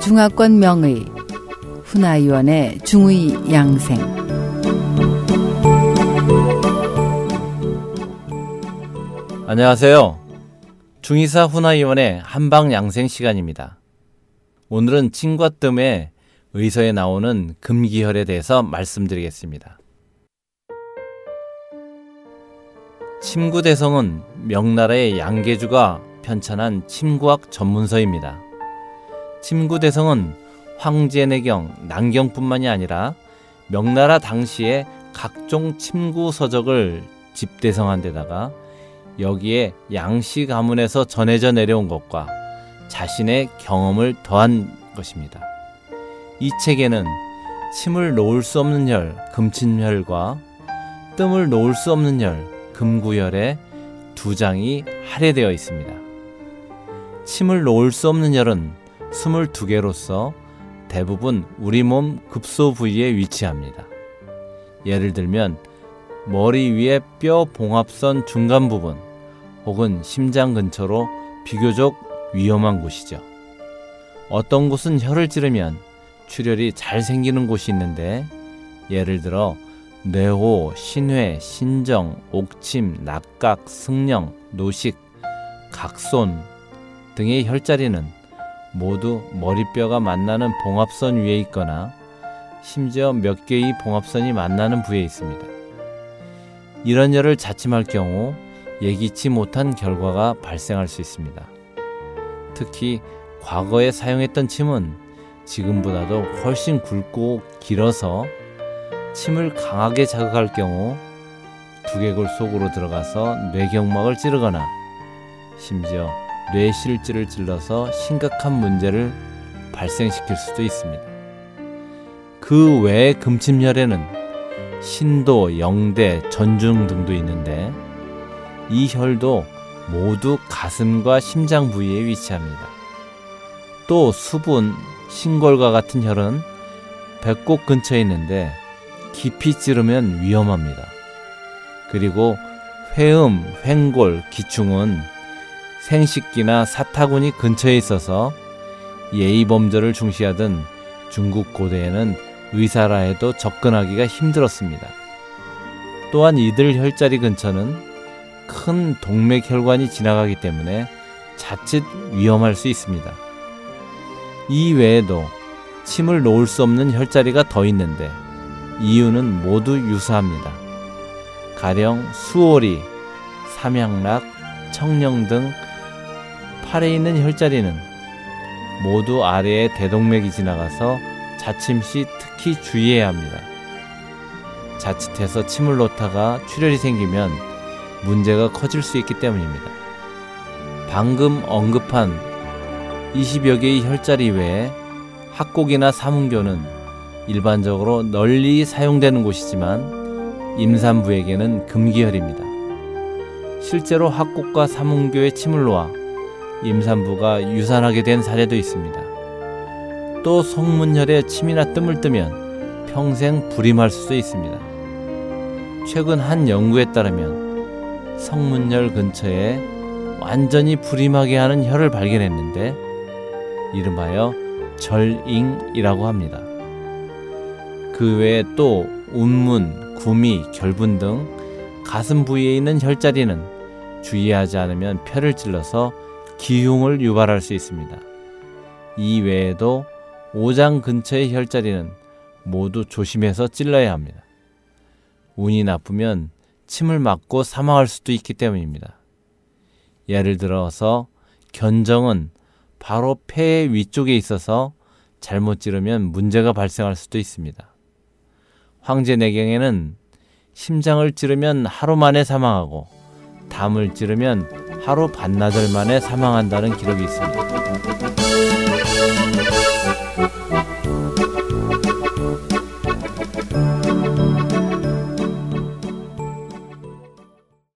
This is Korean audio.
중화권 명의 훈아위원의 중의 양생 안녕하세요. 중의사 훈아위원의 한방 양생 시간입니다. 오늘은 침과뜸의 의서에 나오는 금기혈에 대해서 말씀드리겠습니다. 침구대성은 명나라의 양계주가 편찬한 침구학 전문서입니다. 침구대성은 황제내경, 난경뿐만이 아니라 명나라 당시의 각종 침구 서적을 집대성한 데다가 여기에 양씨 가문에서 전해져 내려온 것과 자신의 경험을 더한 것입니다. 이 책에는 침을 놓을 수 없는 혈, 금친혈과 뜸을 놓을 수 없는 혈, 금구혈의 두 장이 할애되어 있습니다. 침을 놓을 수 없는 혈은 22개로서 대부분 우리 몸 급소 부위에 위치합니다. 예를 들면 머리 위에 뼈 봉합선 중간 부분 혹은 심장 근처로 비교적 위험한 곳이죠. 어떤 곳은 혀를 찌르면 출혈이 잘 생기는 곳이 있는데 예를 들어 뇌호, 신회, 신정, 옥침, 낙각, 승령, 노식, 각손 등의 혈자리는 모두 머리뼈가 만나는 봉합선 위에 있거나 심지어 몇 개의 봉합선이 만나는 부위에 있습니다. 이런 혈을 자침할 경우 예기치 못한 결과가 발생할 수 있습니다. 특히 과거에 사용했던 침은 지금보다도 훨씬 굵고 길어서 침을 강하게 자극할 경우 두개골 속으로 들어가서 뇌경막을 찌르거나 심지어 뇌실질을 찔러서 심각한 문제를 발생시킬 수도 있습니다. 그 외에 금침혈에는 신도, 영대, 전중 등도 있는데 이 혈도 모두 가슴과 심장 부위에 위치합니다. 또 수분, 신골과 같은 혈은 배꼽 근처에 있는데 깊이 찌르면 위험합니다. 그리고 회음, 횡골, 기충은 생식기나 사타구니 근처에 있어서 예의범절을 중시하던 중국 고대에는 의사라 해도 접근하기가 힘들었습니다. 또한 이들 혈자리 근처는 큰 동맥 혈관이 지나가기 때문에 자칫 위험할 수 있습니다. 이 외에도 침을 놓을 수 없는 혈자리가 더 있는데 이유는 모두 유사합니다. 가령 수오리, 삼양락, 청령 등 팔에 있는 혈자리는 모두 아래에 대동맥이 지나가서 자침 시 특히 주의해야 합니다. 자칫해서 침을 놓다가 출혈이 생기면 문제가 커질 수 있기 때문입니다. 방금 언급한 20여 개의 혈자리 외에 학곡이나 사문교는 일반적으로 널리 사용되는 곳이지만 임산부에게는 금기혈입니다. 실제로 학곡과 사문교의 침을 놓아 임산부가 유산하게 된 사례도 있습니다. 또 성문혈에 침이나 뜸을 뜨면 평생 불임할 수도 있습니다. 최근 한 연구에 따르면 성문혈 근처에 완전히 불임하게 하는 혈을 발견했는데 이름하여 절잉이라고 합니다. 그 외에 또 운문, 구미, 결분 등 가슴 부위에 있는 혈자리는 주의하지 않으면 폐를 찔러서 기흉을 유발할 수 있습니다. 이 외에도 오장 근처의 혈자리는 모두 조심해서 찔러야 합니다. 운이 나쁘면 침을 맞고 사망할 수도 있기 때문입니다. 예를 들어서 견정은 바로 폐의 위쪽에 있어서 잘못 찌르면 문제가 발생할 수도 있습니다. 황제 내경에는 심장을 찌르면 하루 만에 사망하고 담을 찌르면 하루 반나절 만에 사망한다는 기록이 있습니다.